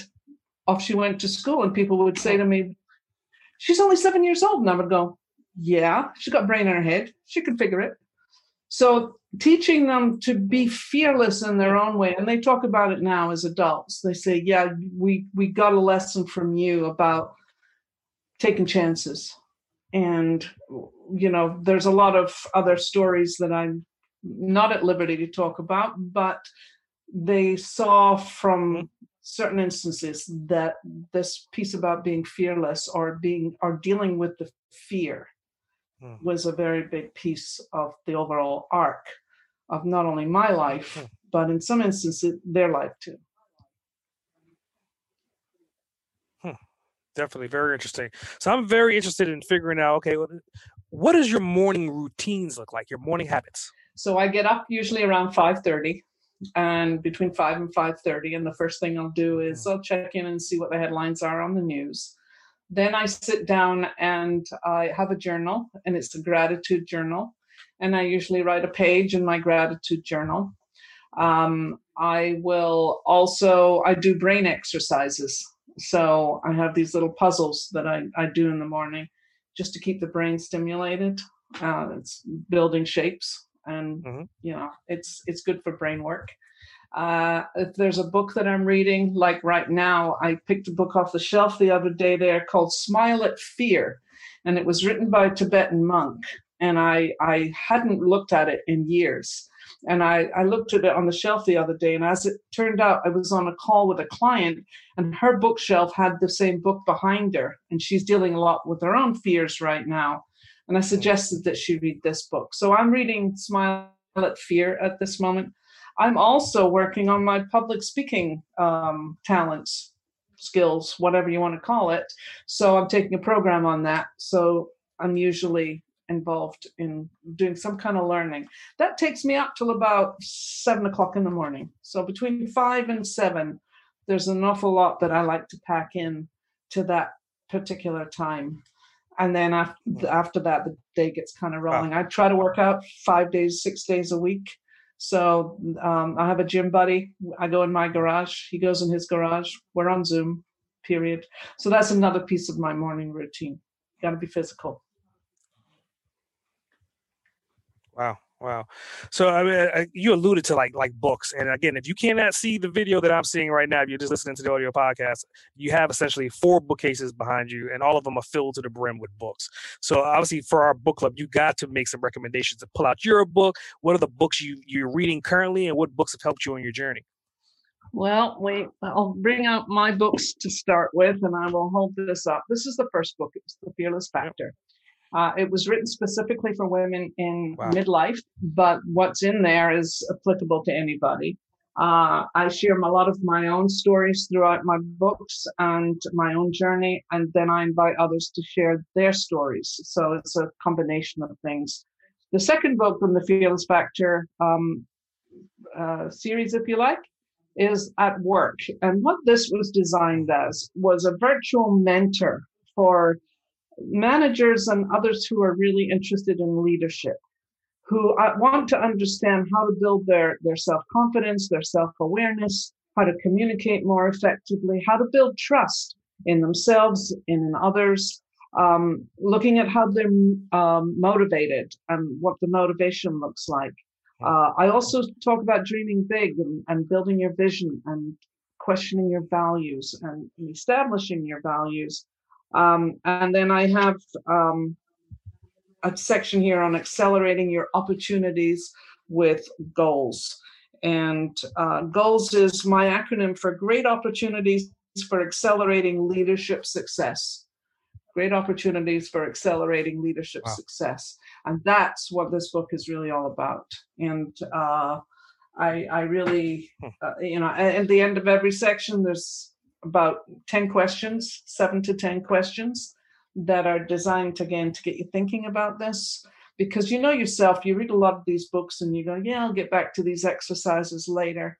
off she went to school. And people would say to me, she's only seven years old. And I would go, yeah, she's got brain in her head. She could figure it. So teaching them to be fearless in their own way, and they talk about it now as adults. They say, yeah, we, we got a lesson from you about taking chances. And, you know, there's a lot of other stories that I'm not at liberty to talk about, but they saw from certain instances that this piece about being fearless or being or dealing with the fear hmm. was a very big piece of the overall arc of not only my life hmm. but in some instances their life too hmm. definitely very interesting so i'm very interested in figuring out okay what does your morning routines look like your morning habits so i get up usually around 5.30 and between 5 and 5.30 and the first thing i'll do is i'll check in and see what the headlines are on the news. Then i sit down and i have a journal and it's a gratitude journal and i usually write a page in my gratitude journal. Um, i will also i do brain exercises. So i have these little puzzles that i, I do in the morning just to keep the brain stimulated. Uh, it's building shapes and mm-hmm. you know it's it's good for brain work. Uh, if there's a book that i'm reading like right now i picked a book off the shelf the other day there called smile at fear and it was written by a tibetan monk and i i hadn't looked at it in years. And I, I looked at it on the shelf the other day and as it turned out i was on a call with a client and her bookshelf had the same book behind her and she's dealing a lot with her own fears right now and I suggested that she read this book. So I'm reading Smile at Fear at this moment. I'm also working on my public speaking um, talents, skills, whatever you want to call it. So I'm taking a program on that. So I'm usually involved in doing some kind of learning. That takes me up till about seven o'clock in the morning. So between five and seven, there's an awful lot that I like to pack in to that particular time. And then after, hmm. after that, the day gets kind of rolling. Wow. I try to work out five days, six days a week. So um, I have a gym buddy. I go in my garage. He goes in his garage. We're on Zoom, period. So that's another piece of my morning routine. Got to be physical. Wow. Wow. So I mean, you alluded to like like books, and again, if you cannot see the video that I'm seeing right now, if you're just listening to the audio podcast, you have essentially four bookcases behind you, and all of them are filled to the brim with books. So obviously, for our book club, you got to make some recommendations to pull out your book. What are the books you you're reading currently, and what books have helped you on your journey? Well, wait, I'll bring out my books to start with, and I will hold this up. This is the first book. It's The Fearless Factor. Uh, it was written specifically for women in wow. midlife, but what's in there is applicable to anybody. Uh, I share a lot of my own stories throughout my books and my own journey, and then I invite others to share their stories. So it's a combination of things. The second book from the Fearless Factor um, uh, series, if you like, is At Work. And what this was designed as was a virtual mentor for managers and others who are really interested in leadership, who uh, want to understand how to build their, their self confidence, their self awareness, how to communicate more effectively, how to build trust in themselves and in others, um, looking at how they're um, motivated and what the motivation looks like. Uh, I also talk about dreaming big and, and, building your vision and questioning your values and, and establishing your values um, and then I have um, a section here on accelerating your opportunities with goals. And uh, goals is my acronym for great opportunities for accelerating leadership success. Great opportunities for accelerating leadership wow. success. And that's what this book is really all about. And uh, I, I really, hmm. uh, you know, at the end of every section, there's about 10 questions, seven to 10 questions that are designed again to get you thinking about this. Because you know yourself, you read a lot of these books and you go, yeah, I'll get back to these exercises later.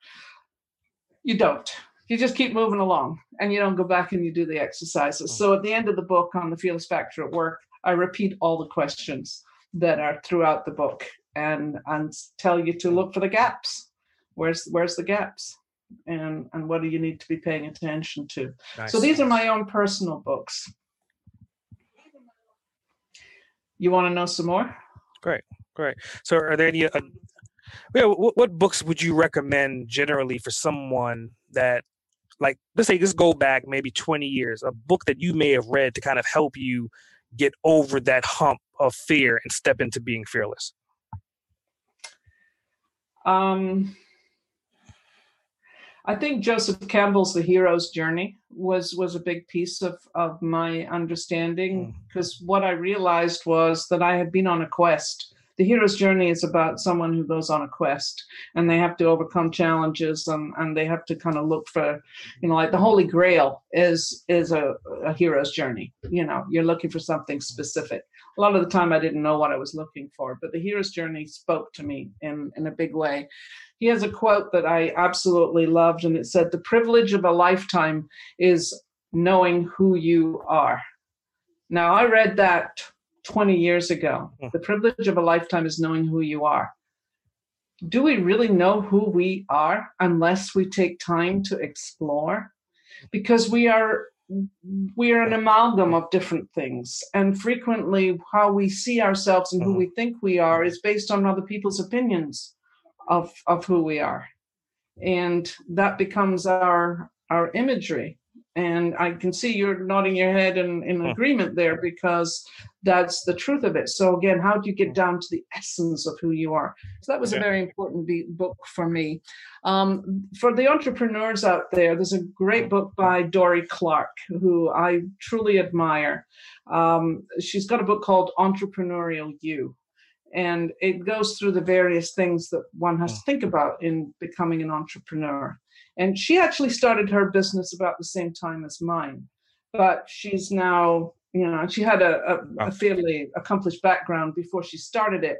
You don't. You just keep moving along and you don't go back and you do the exercises. So at the end of the book on the Fearless Factor at Work, I repeat all the questions that are throughout the book and and tell you to look for the gaps. Where's where's the gaps? And and what do you need to be paying attention to? Nice. so these are my own personal books. You want to know some more? Great great. So are there any uh, yeah, what, what books would you recommend generally for someone that like let's say just go back maybe 20 years a book that you may have read to kind of help you get over that hump of fear and step into being fearless? Um I think Joseph Campbell's The Hero's Journey was was a big piece of of my understanding because mm. what I realized was that I had been on a quest. The hero's journey is about someone who goes on a quest and they have to overcome challenges and, and they have to kind of look for, you know, like the Holy Grail is is a, a hero's journey. You know, you're looking for something specific. A lot of the time I didn't know what I was looking for, but the hero's journey spoke to me in, in a big way he has a quote that I absolutely loved, and it said, The privilege of a lifetime is knowing who you are. Now, I read that 20 years ago. Hmm. The privilege of a lifetime is knowing who you are. Do we really know who we are unless we take time to explore? Because we are we are an amalgam of different things. And frequently how we see ourselves and who hmm. we think we are is based on other people's opinions of of who we are. And that becomes our our imagery and i can see you're nodding your head in, in agreement there because that's the truth of it. So again how do you get down to the essence of who you are? So that was a very important be- book for me. Um, for the entrepreneurs out there there's a great book by Dorie Clark who i truly admire. Um, she's got a book called entrepreneurial you. And it goes through the various things that one has to think about in becoming an entrepreneur and she actually started her business about the same time as mine but she's now you know, she had a, a, a fairly accomplished background before she started it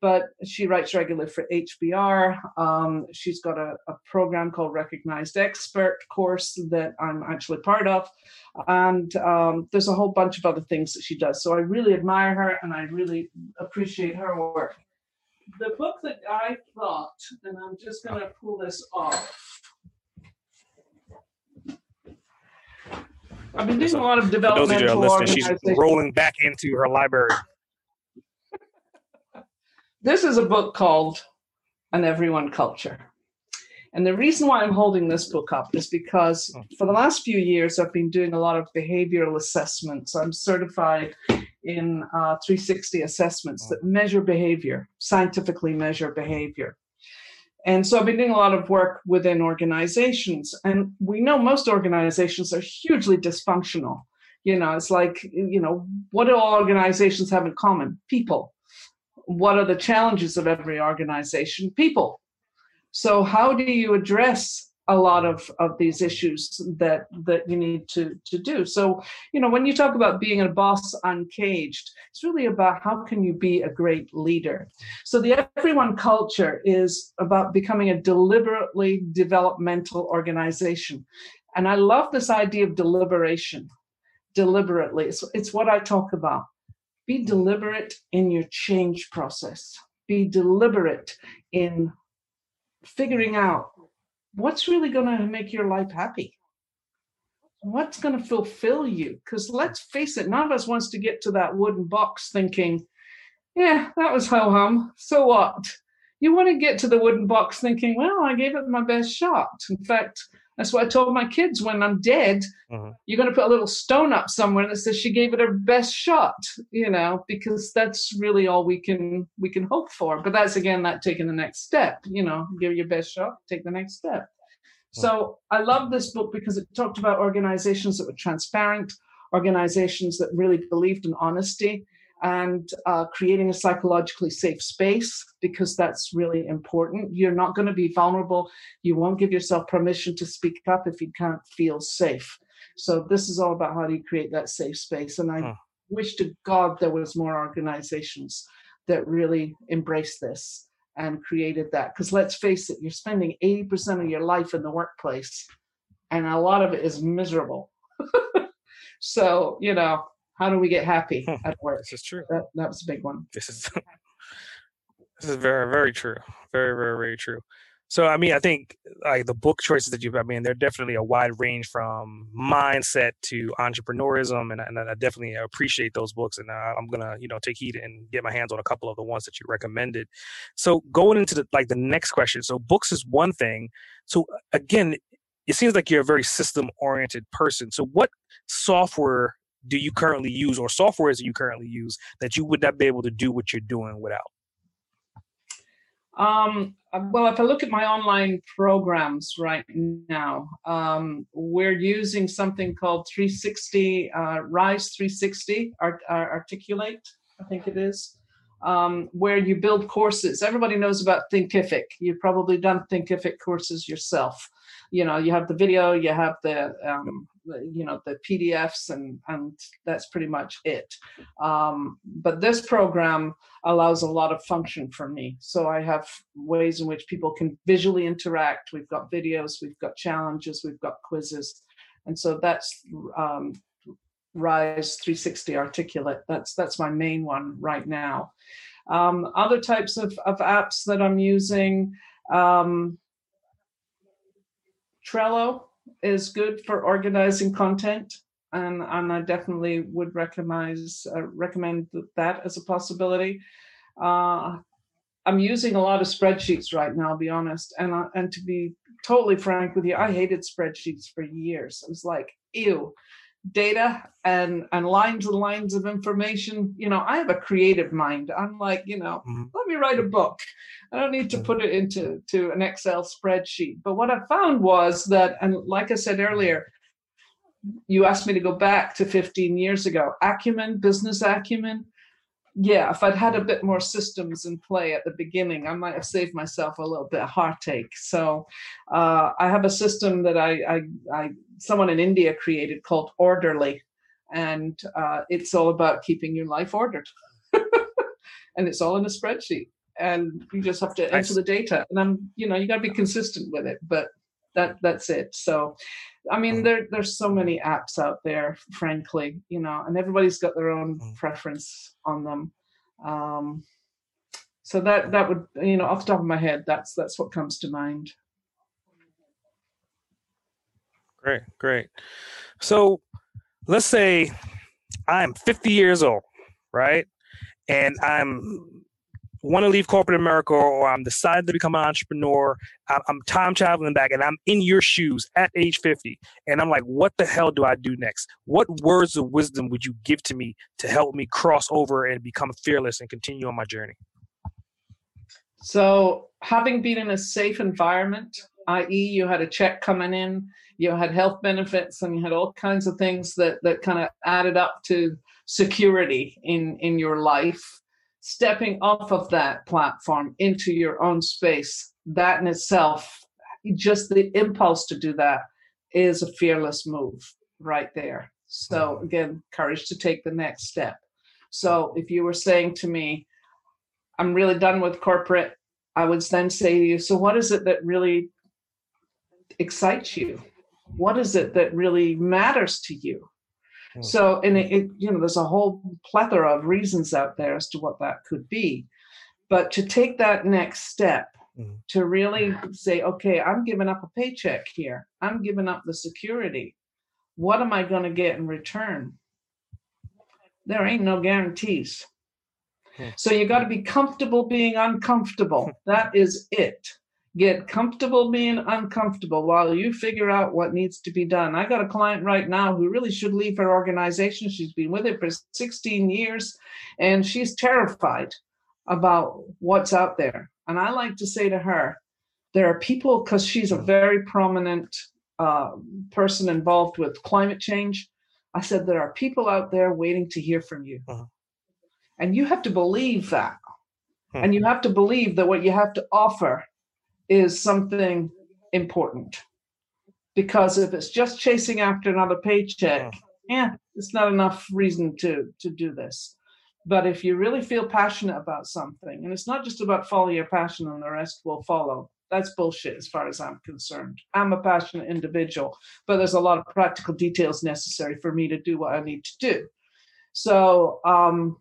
but she writes regularly for HBR. Um, she's got a, a, program called Recognized Expert course that I'm actually part of. And um, there's a whole bunch of other things that she does. So I really admire her and I really appreciate her work. The book that I thought, and I'm just going to pull this off. I've been doing a lot of developmental. those of you listening, she's rolling back into her library. This is a book called An Everyone Culture. And the reason why I'm holding this book up is because hmm. for the last few years, I've been doing a lot of behavioral assessments. I'm certified in uh, 360 assessments that measure behavior, scientifically measure behavior. And so I've been doing a lot of work within organizations. And we know most organizations are hugely dysfunctional. You know, it's like, you know, what do all organizations have in common? People what are the challenges of every organization? People. So how do you address a lot of, of these issues that that you need to to do. So you know when you talk about being a boss uncaged it's really about how can you be a great leader. So the everyone culture is about becoming a deliberately developmental organization. And i love this idea of deliberation deliberately. It's, it's what i talk about. Be deliberate in your change process. Be deliberate in figuring out what's really going to make your life happy. What's going to fulfill you? Because let's face it, none of us wants to get to that wooden box thinking, yeah, that was ho hum. So what? You want to get to the wooden box thinking, well, I gave it my best shot. In fact, that's what I told my kids when I'm dead. Mm-hmm. You're going to put a little stone up somewhere that says she gave it her best shot, you know, because that's really all we can we can hope for. But that's again that taking the next step, you know, give your best shot, take the next step. Mm-hmm. So I love this book because it talked about organizations that were transparent, organizations that really believed in honesty, and uh, creating a psychologically safe space because that's really important. You're not going to be vulnerable. You won't give yourself permission to speak up if you can't feel safe. So this is all about how do you create that safe space. And I huh. wish to God there was more organizations that really embrace this and created that. Because let's face it, you're spending 80% of your life in the workplace, and a lot of it is miserable. so, you know, how do we get happy at work? This is true. That, that was a big one. This is this is very very true. Very very very true. So I mean, I think like the book choices that you've, I mean, they're definitely a wide range from mindset to entrepreneurism, and, and I definitely appreciate those books. And I'm gonna, you know, take heed and get my hands on a couple of the ones that you recommended. So going into the like the next question. So books is one thing. So again, it seems like you're a very system oriented person. So what software do you currently use or softwares do you currently use that you would not be able to do what you're doing without? Um, well, if I look at my online programs right now, um, we're using something called 360 uh, Rise 360 Art, uh, Articulate, I think it is, um, where you build courses. Everybody knows about Thinkific. You've probably done Thinkific courses yourself. You know, you have the video, you have the um, you know the pdfs and and that's pretty much it um, but this program allows a lot of function for me so i have ways in which people can visually interact we've got videos we've got challenges we've got quizzes and so that's um, rise 360 articulate that's that's my main one right now um, other types of, of apps that i'm using um, trello is good for organizing content, and and I definitely would recommend uh, recommend that as a possibility. Uh, I'm using a lot of spreadsheets right now, I'll be honest, and and to be totally frank with you, I hated spreadsheets for years. I was like, ew, data and and lines and lines of information. You know i have a creative mind. I'm like you know mm-hmm. let me write a book. I don't need to mm-hmm. put it into to an excel spreadsheet. But what i found was that and like i said earlier you asked me to go back to 15 years ago. Acumen business acumen yeah if i'd had a bit more systems in play at the beginning i might have saved myself a little bit of heartache so uh, i have a system that I, I i someone in india created called orderly and uh, it's all about keeping your life ordered. and it's all in a spreadsheet, and you just have to enter the data. And I'm, you know, you got to be consistent with it, but that that's it. So, I mean, mm. there there's so many apps out there, frankly, you know, and everybody's got their own mm. preference on them. Um, so that that would, you know, off the top of my head, that's that's what comes to mind. Great, great. So let's say I'm 50 years old, right? And I'm want to leave corporate America or I'm decided to become an entrepreneur. I'm time traveling back and I'm in your shoes at age 50. And I'm like, what the hell do I do next? What words of wisdom would you give to me to help me cross over and become fearless and continue on my journey? So, having been in a safe environment, i.e., you had a check coming in, you had health benefits and you had all kinds of things that that kind of added up to security in in your life stepping off of that platform into your own space that in itself just the impulse to do that is a fearless move right there. So mm-hmm. again courage to take the next step. So if you were saying to me i'm really done with corporate i would then say to you so what is it that really excites you? What is it that really matters to you so and it, it, you know there's a whole plethora of reasons out there as to what that could be. But to take that next step mm. to really say okay i'm giving up a paycheck here. I'm giving up the security. What am i going to get in return? There ain't no guarantees. Hmm. so you got to be comfortable being uncomfortable. That is it get comfortable being uncomfortable while you figure out what needs to be done. I got a client right now who really should leave her organization. She's been with it for 16 years and she's terrified about what's out there. And I like to say to her, there are people, because she's a very prominent uh, person involved with climate change. I said, there are people out there waiting to hear from you. Uh-huh. And you have to believe that. Hmm. And you have to believe that what you have to offer is something important. Because if it's just chasing after another paycheck, yeah, it's not enough reason to to do this. But if you really feel passionate about something, and it's not just about follow your passion and the rest will follow. That's bullshit as far as I'm concerned. I'm a passionate individual, but there's a lot of practical details necessary for me to do what I need to do. So um,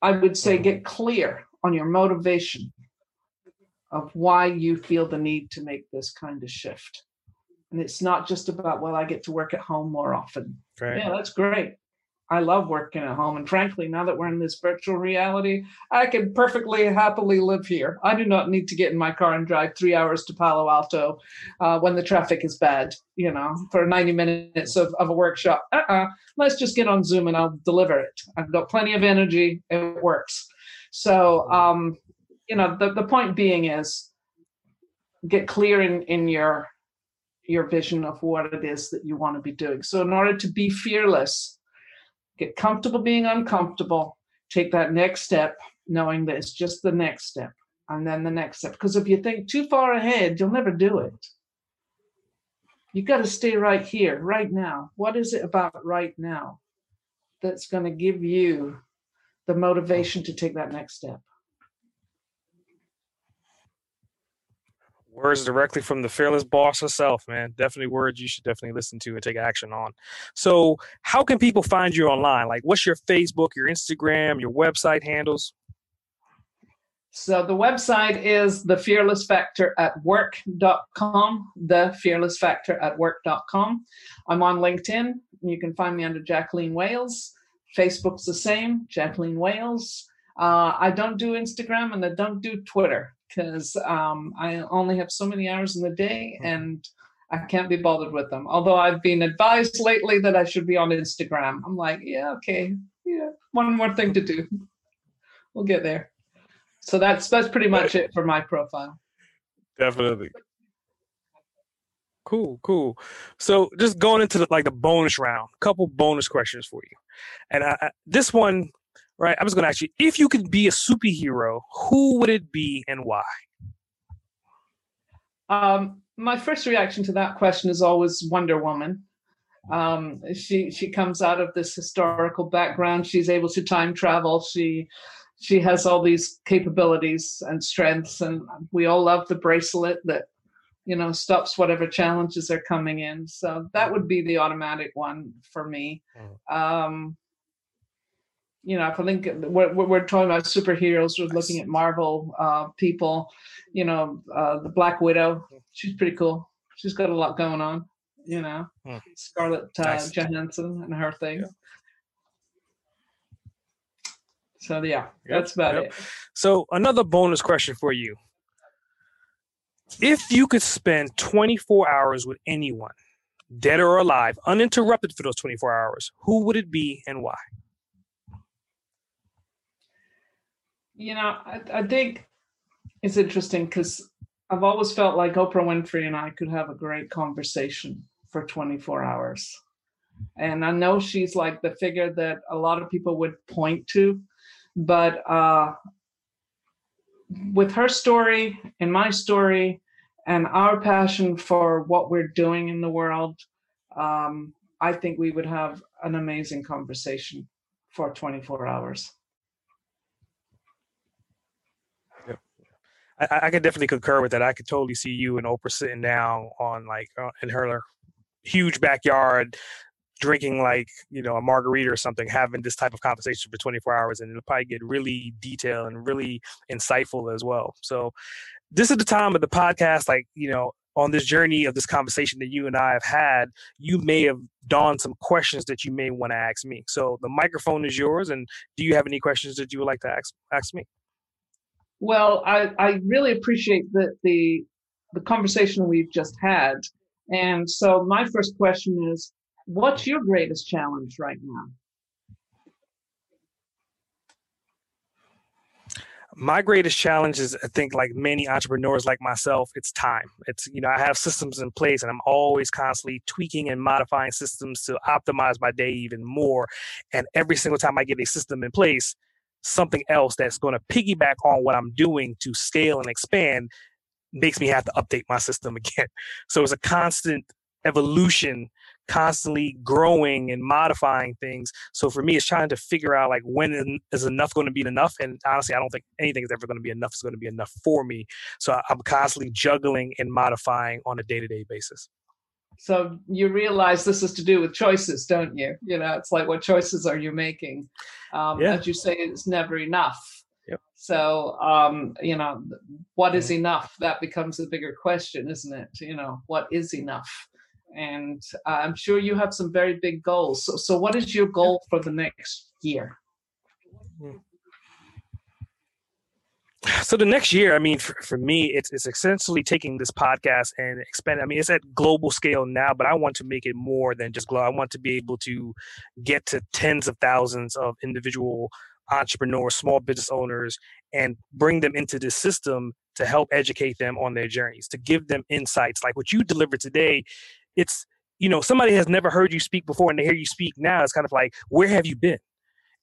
I would say get clear on your motivation of why you feel the need to make this kind of shift. And it's not just about, well, I get to work at home more often. Right. Yeah, that's great. I love working at home. And frankly, now that we're in this virtual reality, I can perfectly happily live here. I do not need to get in my car and drive three hours to Palo Alto uh, when the traffic is bad, you know, for 90 minutes of, of a workshop. Uh-uh. Let's just get on Zoom and I'll deliver it. I've got plenty of energy. It works. So, um, you know the, the point being is get clear in in your your vision of what it is that you want to be doing. So in order to be fearless get comfortable being uncomfortable take that next step knowing that it's just the next step and then the next step. Because if you think too far ahead you'll never do it. You got to stay right here right now. What is it about right now that's going to give you the motivation to take that next step words directly from the fearless boss herself, man. Definitely words you should definitely listen to and take action on. So, how can people find you online? Like, what's your Facebook, your Instagram, your website handles? So, the website is the fearless factor at work.com, the fearless factor at work.com. I'm on LinkedIn. You can find me under Jacqueline Wales. Facebook's the same, Jacqueline Wales. Uh, I don't do Instagram and I don't do Twitter because um, I only have so many hours in the day hmm. and I can't be bothered with them. Although I've been advised lately that I should be on Instagram. I'm like, yeah, okay, yeah, one more thing to do. We'll get there. So that's that's pretty much it for my profile. Definitely. Cool, cool. So just going into the, like the bonus round, a couple bonus questions for you, and I, this one right? I was going to ask you if you could be a superhero, who would it be and why? Um, my first reaction to that question is always Wonder Woman. Um, she she comes out of this historical background. She's able to time travel. She she has all these capabilities and strengths, and we all love the bracelet that you know stops whatever challenges are coming in. So that would be the automatic one for me. Mm. Um, you know, if I think we're, we're talking about superheroes, we're looking at Marvel uh, people, you know, uh, the Black Widow, she's pretty cool. She's got a lot going on, you know, hmm. Scarlett uh, nice. Johansson and her thing. Yeah. So yeah, yep. that's about yep. it. So another bonus question for you: If you could spend 24 hours with anyone, dead or alive, uninterrupted for those 24 hours, who would it be and why? You know, I, I think it's interesting because I've always felt like Oprah Winfrey and I could have a great conversation for 24 hours. And I know she's like the figure that a lot of people would point to, but uh, with her story and my story and our passion for what we're doing in the world, um, I think we would have an amazing conversation for 24 hours. I, I could definitely concur with that. I could totally see you and Oprah sitting down on like uh, in her huge backyard, drinking like you know a margarita or something, having this type of conversation for 24 hours, and it'll probably get really detailed and really insightful as well. So this is the time of the podcast, like you know. On this journey of this conversation that you and I have had, you may have dawned some questions that you may want to ask me. So the microphone is yours. And do you have any questions that you would like to ask ask me? Well, I, I really appreciate the, the the conversation we've just had. And so my first question is, what's your greatest challenge right now? my greatest challenge is i think like many entrepreneurs like myself it's time it's you know i have systems in place and i'm always constantly tweaking and modifying systems to optimize my day even more and every single time i get a system in place something else that's going to piggyback on what I'm doing to scale and expand makes me have to update my system again. So it's a constant evolution, constantly growing and modifying things. So for me, it's trying to figure out like when is enough going to be enough. And honestly, I don't think anything is ever going to be enough is going to be enough for me. So I'm constantly juggling and modifying on a day to day basis. So you realize this is to do with choices, don't you? You know, it's like what choices are you making? Um, yeah. As you say, it's never enough. Yep. So, um, you know, what is enough? That becomes a bigger question, isn't it? You know, what is enough? And uh, I'm sure you have some very big goals. So, so what is your goal for the next year? So the next year, I mean, for, for me, it's, it's essentially taking this podcast and expand. I mean, it's at global scale now, but I want to make it more than just global. I want to be able to get to tens of thousands of individual entrepreneurs, small business owners, and bring them into this system to help educate them on their journeys, to give them insights like what you delivered today. It's, you know, somebody has never heard you speak before and they hear you speak now. It's kind of like, where have you been?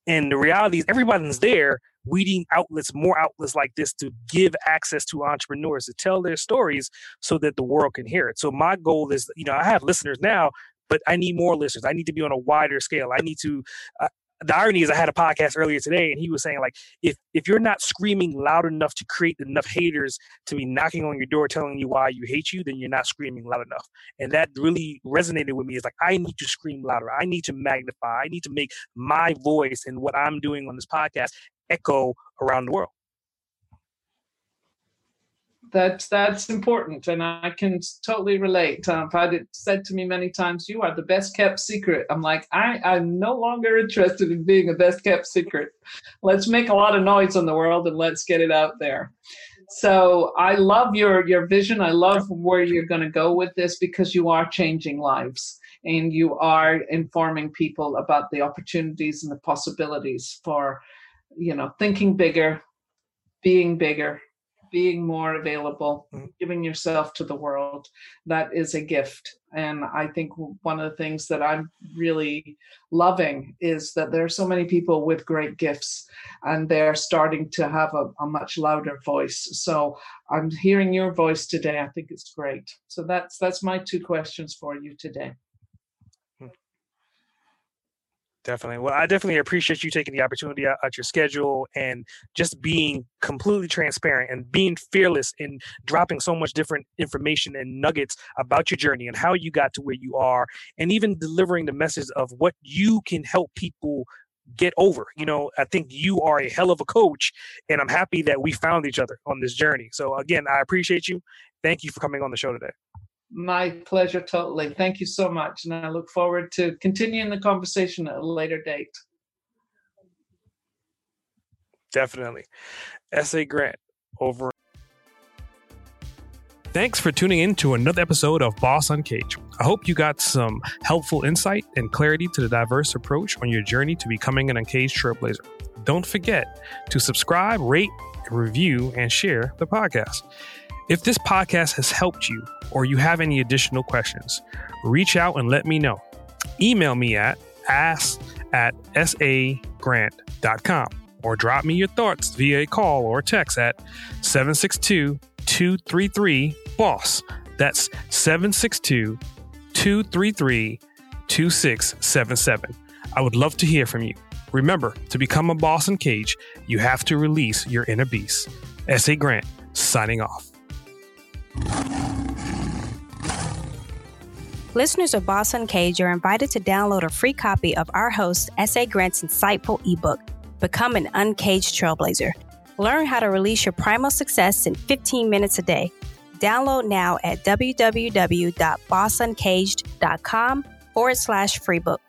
And the reality is, everybody's there, weeding outlets, more outlets like this to give access to entrepreneurs to tell their stories so that the world can hear it. So my goal is, you know, I have listeners now, but I need more listeners. I need to be on a wider scale. I need to. Uh, the irony is, I had a podcast earlier today, and he was saying like, if if you're not screaming loud enough to create enough haters to be knocking on your door telling you why you hate you, then you're not screaming loud enough. And that really resonated with me. Is like I need to scream louder. I need to magnify. I need to make my voice and what I'm doing on this podcast echo around the world. That's that's important and i can totally relate. Um, i've had it said to me many times you are the best kept secret. I'm like i i'm no longer interested in being a best kept secret. Let's make a lot of noise in the world and let's get it out there. So i love your your vision. I love where you're going to go with this because you are changing lives and you are informing people about the opportunities and the possibilities for you know, thinking bigger, being bigger, being more available, mm-hmm. giving yourself to the world. That is a gift. And I think one of the things that I'm really loving is that there are so many people with great gifts and they're starting to have a, a much louder voice. So I'm hearing your voice today. I think it's great. So that's that's my two questions for you today. Definitely. Well, I definitely appreciate you taking the opportunity out, out your schedule and just being completely transparent and being fearless in dropping so much different information and nuggets about your journey and how you got to where you are, and even delivering the message of what you can help people get over. You know, I think you are a hell of a coach, and I'm happy that we found each other on this journey. So, again, I appreciate you. Thank you for coming on the show today. My pleasure, totally. Thank you so much. And I look forward to continuing the conversation at a later date. Definitely. S.A. Grant over. Thanks for tuning in to another episode of Boss Uncaged. I hope you got some helpful insight and clarity to the diverse approach on your journey to becoming an uncaged trailblazer. Don't forget to subscribe, rate, review, and share the podcast. If this podcast has helped you or you have any additional questions, reach out and let me know. Email me at ask at sagrant.com or drop me your thoughts via a call or text at 762 233 BOSS. That's 762 233 2677. I would love to hear from you. Remember, to become a boss in cage, you have to release your inner beast. S.A. Grant, signing off. Listeners of Boss Uncaged are invited to download a free copy of our host, S.A. Grant's insightful ebook, Become an Uncaged Trailblazer. Learn how to release your primal success in 15 minutes a day. Download now at www.bossuncaged.com forward slash free book.